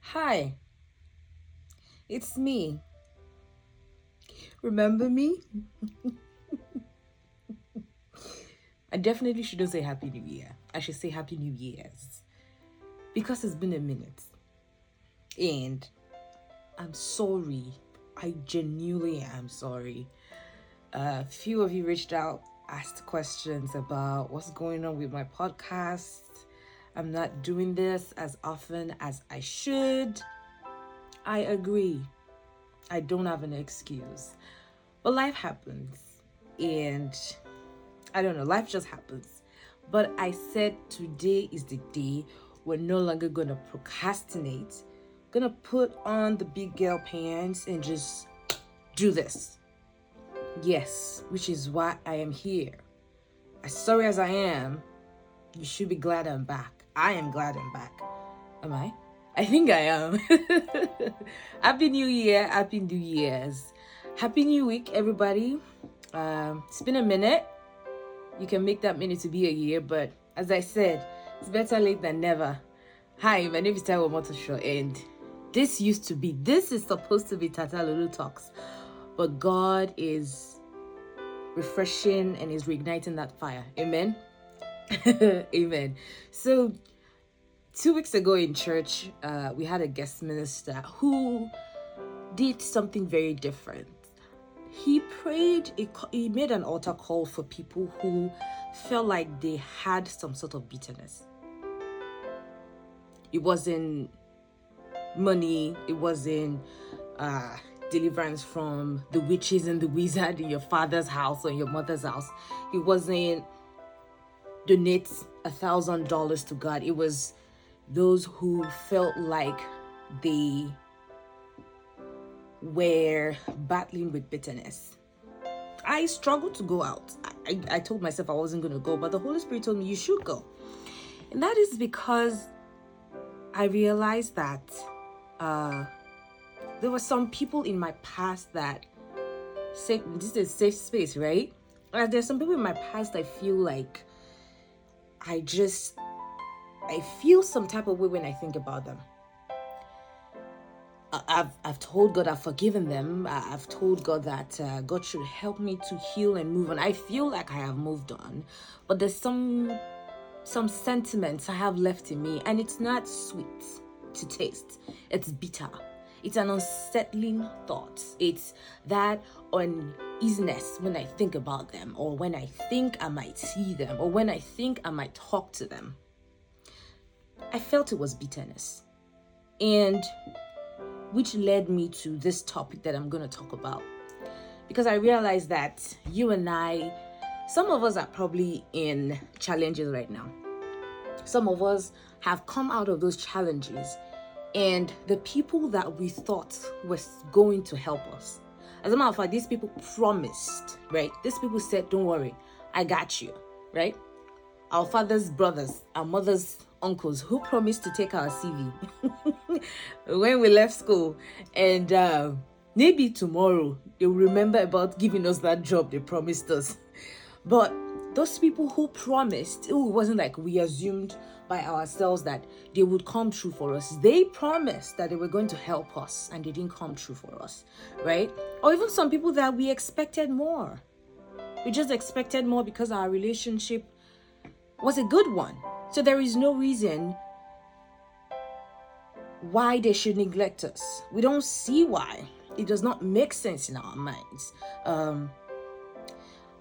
Hi, it's me. Remember me? I definitely shouldn't say Happy New Year. I should say Happy New Year's. Because it's been a minute. And I'm sorry. I genuinely am sorry. A few of you reached out, asked questions about what's going on with my podcast. I'm not doing this as often as I should. I agree. I don't have an excuse. But life happens. And I don't know, life just happens. But I said today is the day we're no longer gonna procrastinate. Gonna put on the big girl pants and just do this. Yes, which is why I am here. As sorry as I am, you should be glad I'm back. I am glad I'm back. Am I? I think I am. Happy New Year. Happy New Year's. Happy New Week, everybody. Um, it's been a minute. You can make that minute to be a year, but as I said, it's better late than never. Hi, my name is Taiwo Motosho, and this used to be, this is supposed to be Tata Lulu Talks, but God is refreshing and is reigniting that fire. Amen. Amen. So, two weeks ago in church, uh, we had a guest minister who did something very different. He prayed, he made an altar call for people who felt like they had some sort of bitterness. It wasn't money, it wasn't uh, deliverance from the witches and the wizard in your father's house or your mother's house. It wasn't donate a thousand dollars to God. It was those who felt like they were battling with bitterness. I struggled to go out. I, I, told myself I wasn't going to go, but the Holy Spirit told me you should go. And that is because I realized that uh, there were some people in my past that say this is a safe space, right? Uh, there's some people in my past I feel like I just I feel some type of way when I think about them. I've, I've told God I've forgiven them. I've told God that uh, God should help me to heal and move on. I feel like I have moved on, but there's some some sentiments I have left in me, and it's not sweet to taste. It's bitter. It's an unsettling thought. It's that uneasiness when I think about them, or when I think I might see them, or when I think I might talk to them. I felt it was bitterness. And which led me to this topic that I'm going to talk about. Because I realized that you and I, some of us are probably in challenges right now. Some of us have come out of those challenges, and the people that we thought was going to help us. As a matter of fact, these people promised, right? These people said, Don't worry, I got you, right? Our father's brothers, our mother's uncles who promised to take our CV when we left school. And uh, maybe tomorrow they'll remember about giving us that job they promised us. But those people who promised, it wasn't like we assumed by ourselves that they would come true for us. They promised that they were going to help us and they didn't come true for us, right? Or even some people that we expected more. We just expected more because our relationship was a good one so there is no reason why they should neglect us. We don't see why. It does not make sense in our minds. Um,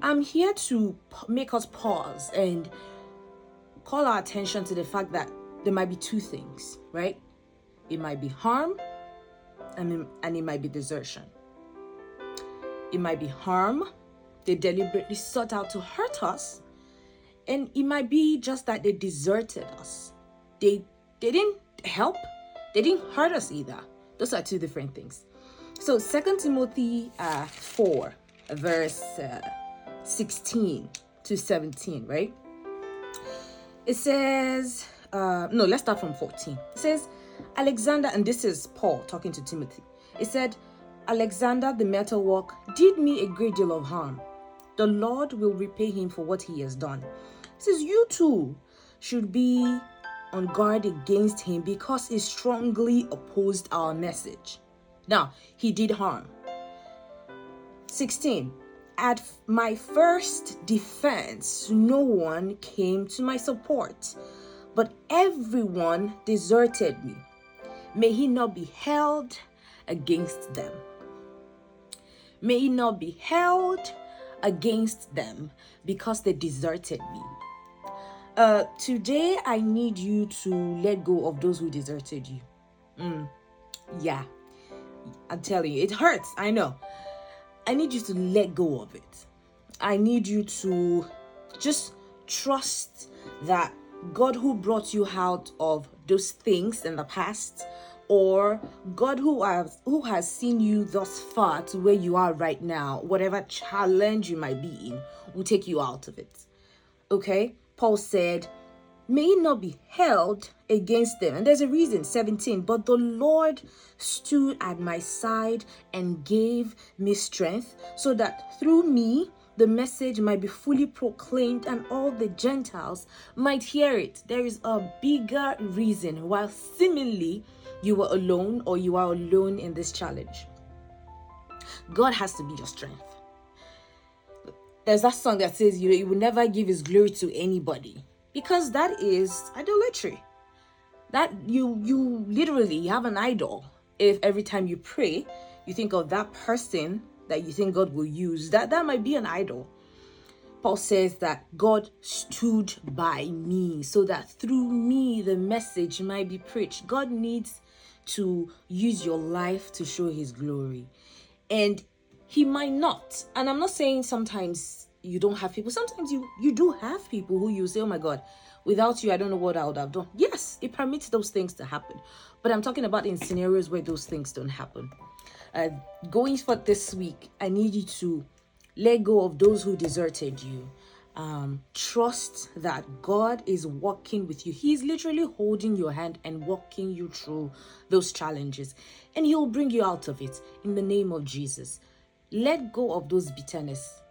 I'm here to make us pause and call our attention to the fact that there might be two things, right? It might be harm and, and it might be desertion. It might be harm. They deliberately sought out to hurt us and it might be just that they deserted us. They they didn't help, they didn't hurt us either. Those are two different things. So Second Timothy uh, 4, verse uh, 16 to 17, right? It says, uh, no, let's start from 14. It says, Alexander, and this is Paul talking to Timothy. It said, Alexander the metal work did me a great deal of harm. The Lord will repay him for what he has done. Says, You too should be on guard against him because he strongly opposed our message. Now, he did harm. 16. At my first defense, no one came to my support, but everyone deserted me. May he not be held against them. May he not be held against them because they deserted me. Uh, today, I need you to let go of those who deserted you. Mm, yeah, I'm telling you, it hurts. I know. I need you to let go of it. I need you to just trust that God who brought you out of those things in the past or God who has who has seen you thus far to where you are right now, whatever challenge you might be in, will take you out of it. Okay? Paul said, may it not be held against them. And there's a reason, 17. But the Lord stood at my side and gave me strength, so that through me the message might be fully proclaimed and all the Gentiles might hear it. There is a bigger reason why seemingly you were alone or you are alone in this challenge. God has to be your strength. There's that song that says you, know you will never give his glory to anybody because that is idolatry. That you you literally have an idol. If every time you pray, you think of that person that you think God will use, that that might be an idol. Paul says that God stood by me so that through me the message might be preached. God needs to use your life to show his glory. And he might not. And I'm not saying sometimes you don't have people. Sometimes you you do have people who you say, "Oh my God, without you, I don't know what I would have done." Yes, it permits those things to happen, but I'm talking about in scenarios where those things don't happen. Uh, going for this week, I need you to let go of those who deserted you. Um, trust that God is walking with you. He's literally holding your hand and walking you through those challenges, and He'll bring you out of it in the name of Jesus. Let go of those bitterness.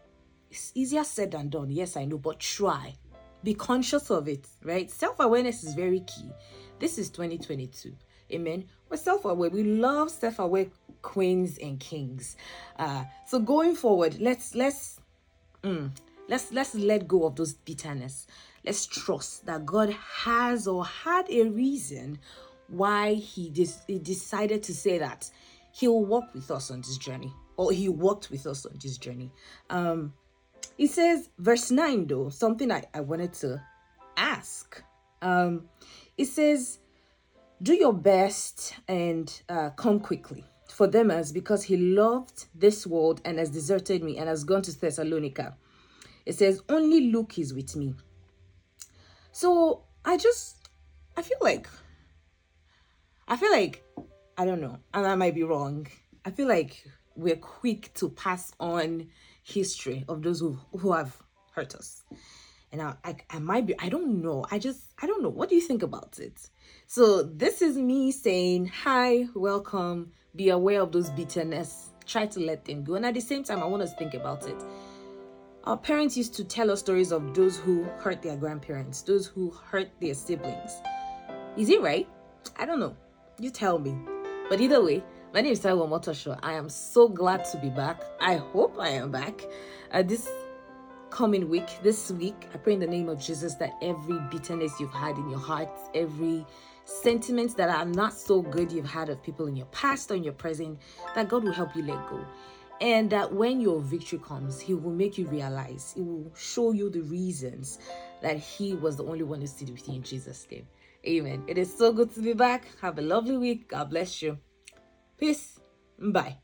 It's easier said than done. Yes, I know, but try. Be conscious of it, right? Self awareness is very key. This is 2022. Amen. We're self aware. We love self aware queens and kings. Uh, so going forward, let's let's mm, let's let's let go of those bitterness. Let's trust that God has or had a reason why He, dis- he decided to say that He'll walk with us on this journey or he walked with us on this journey. Um, he says, verse 9, though, something I, I wanted to ask. Um, it says, Do your best and uh, come quickly. For Demas because he loved this world and has deserted me and has gone to Thessalonica. It says, Only Luke is with me. So I just, I feel like, I feel like, I don't know, and I might be wrong. I feel like we're quick to pass on history of those who, who have hurt us. And I, I, I might be, I don't know. I just, I don't know. What do you think about it? So this is me saying, hi, welcome. Be aware of those bitterness. Try to let them go. And at the same time, I want us to think about it. Our parents used to tell us stories of those who hurt their grandparents, those who hurt their siblings. Is it right? I don't know. You tell me. But either way, my name is Taiwo Motosho. I am so glad to be back. I hope I am back. Uh, this coming week, this week, I pray in the name of Jesus that every bitterness you've had in your heart, every sentiments that are not so good you've had of people in your past or in your present, that God will help you let go. And that when your victory comes, He will make you realize, He will show you the reasons that He was the only one who stood with you in Jesus' name. Amen. It is so good to be back. Have a lovely week. God bless you. Peace. Bye.